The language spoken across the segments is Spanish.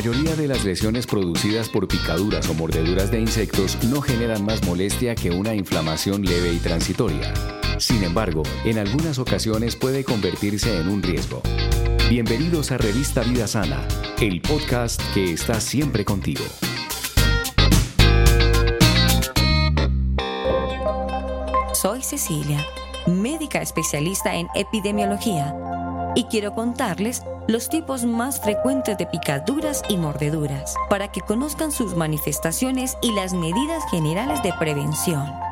mayoría de las lesiones producidas por picaduras o mordeduras de insectos no generan más molestia que una inflamación leve y transitoria. Sin embargo, en algunas ocasiones puede convertirse en un riesgo. Bienvenidos a Revista Vida Sana, el podcast que está siempre contigo. Soy Cecilia, médica especialista en epidemiología, y quiero contarles los tipos más frecuentes de picaduras y mordeduras, para que conozcan sus manifestaciones y las medidas generales de prevención.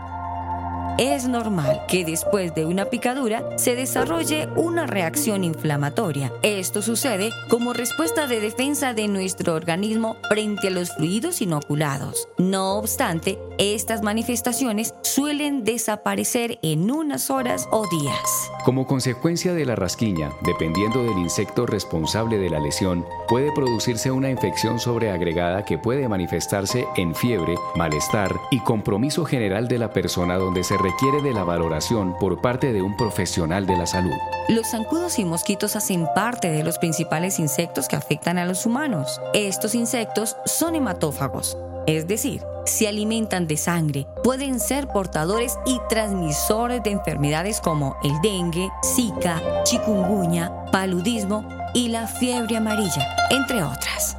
Es normal que después de una picadura se desarrolle una reacción inflamatoria. Esto sucede como respuesta de defensa de nuestro organismo frente a los fluidos inoculados. No obstante, estas manifestaciones suelen desaparecer en unas horas o días. Como consecuencia de la rasquiña, dependiendo del insecto responsable de la lesión, puede producirse una infección sobreagregada que puede manifestarse en fiebre, malestar y compromiso general de la persona donde se requiere de la valoración por parte de un profesional de la salud. Los zancudos y mosquitos hacen parte de los principales insectos que afectan a los humanos. Estos insectos son hematófagos, es decir, se alimentan de sangre, pueden ser portadores y transmisores de enfermedades como el dengue, zika, chikungunya, paludismo y la fiebre amarilla, entre otras.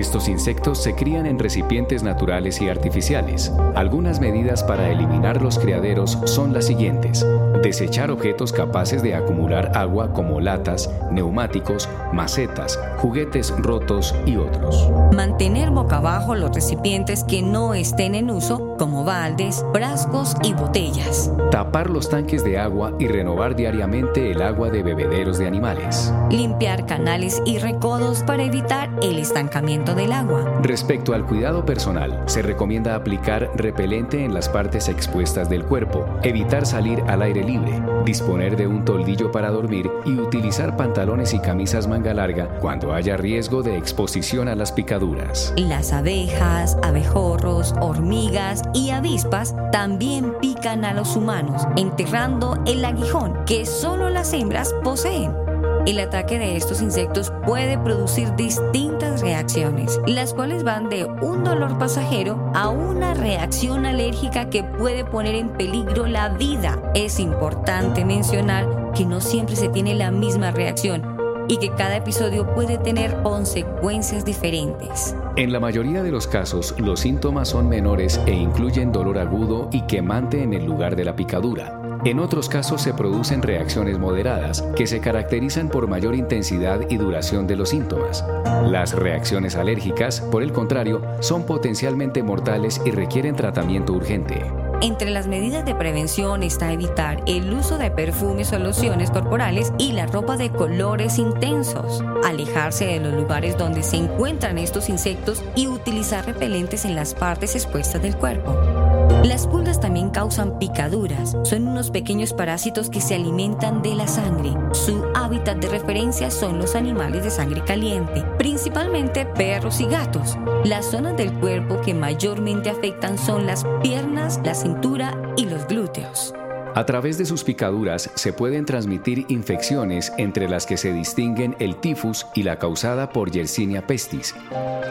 Estos insectos se crían en recipientes naturales y artificiales. Algunas medidas para eliminar los criaderos son las siguientes. Desechar objetos capaces de acumular agua como latas, neumáticos, macetas, juguetes rotos y otros. Mantener boca abajo los recipientes que no estén en uso, como baldes, frascos y botellas. Tapar los tanques de agua y renovar diariamente el agua de bebederos de animales. Limpiar canales y recodos para evitar el estancamiento del agua. Respecto al cuidado personal, se recomienda aplicar repelente en las partes expuestas del cuerpo, evitar salir al aire libre, disponer de un toldillo para dormir y utilizar pantalones y camisas manga larga cuando haya riesgo de exposición a las picaduras. Las abejas, abejorros, hormigas y avispas también pican a los humanos, enterrando el aguijón que solo las hembras poseen. El ataque de estos insectos puede producir distintas reacciones, las cuales van de un dolor pasajero a una reacción alérgica que puede poner en peligro la vida. Es importante mencionar que no siempre se tiene la misma reacción y que cada episodio puede tener consecuencias diferentes. En la mayoría de los casos, los síntomas son menores e incluyen dolor agudo y quemante en el lugar de la picadura. En otros casos se producen reacciones moderadas que se caracterizan por mayor intensidad y duración de los síntomas. Las reacciones alérgicas, por el contrario, son potencialmente mortales y requieren tratamiento urgente. Entre las medidas de prevención está evitar el uso de perfumes o lociones corporales y la ropa de colores intensos, alejarse de los lugares donde se encuentran estos insectos y utilizar repelentes en las partes expuestas del cuerpo. Las pulgas también causan picaduras. Son unos pequeños parásitos que se alimentan de la sangre. Su hábitat de referencia son los animales de sangre caliente, principalmente perros y gatos. Las zonas del cuerpo que mayormente afectan son las piernas, la cintura y los glúteos. A través de sus picaduras se pueden transmitir infecciones entre las que se distinguen el tifus y la causada por Yersinia pestis.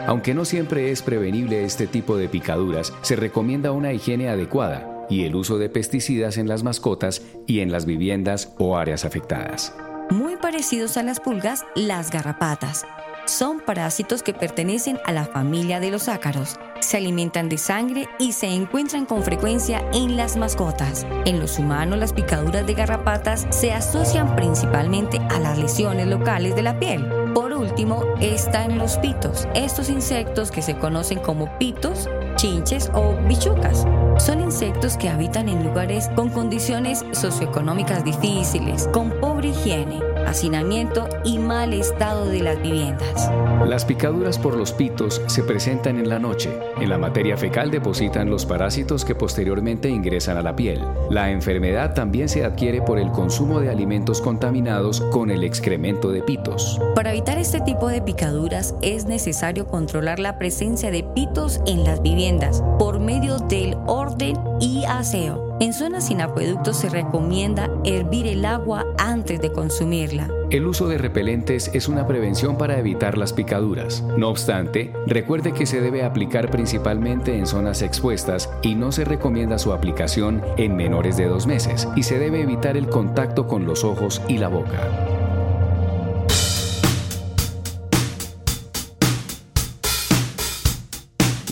Aunque no siempre es prevenible este tipo de picaduras, se recomienda una higiene adecuada y el uso de pesticidas en las mascotas y en las viviendas o áreas afectadas. Muy parecidos a las pulgas, las garrapatas son parásitos que pertenecen a la familia de los ácaros. Se alimentan de sangre y se encuentran con frecuencia en las mascotas. En los humanos las picaduras de garrapatas se asocian principalmente a las lesiones locales de la piel. Por último están los pitos, estos insectos que se conocen como pitos, chinches o bichucas. Son insectos que habitan en lugares con condiciones socioeconómicas difíciles, con pobre higiene hacinamiento y mal estado de las viviendas. Las picaduras por los pitos se presentan en la noche. En la materia fecal depositan los parásitos que posteriormente ingresan a la piel. La enfermedad también se adquiere por el consumo de alimentos contaminados con el excremento de pitos. Para evitar este tipo de picaduras es necesario controlar la presencia de pitos en las viviendas por medio del orden y aseo En zonas sin acueductos se recomienda hervir el agua antes de consumirla. El uso de repelentes es una prevención para evitar las picaduras. No obstante, recuerde que se debe aplicar principalmente en zonas expuestas y no se recomienda su aplicación en menores de dos meses y se debe evitar el contacto con los ojos y la boca.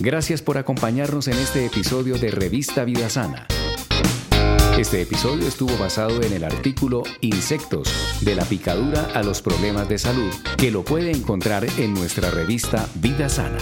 Gracias por acompañarnos en este episodio de Revista Vida Sana. Este episodio estuvo basado en el artículo Insectos, de la picadura a los problemas de salud, que lo puede encontrar en nuestra revista Vida Sana.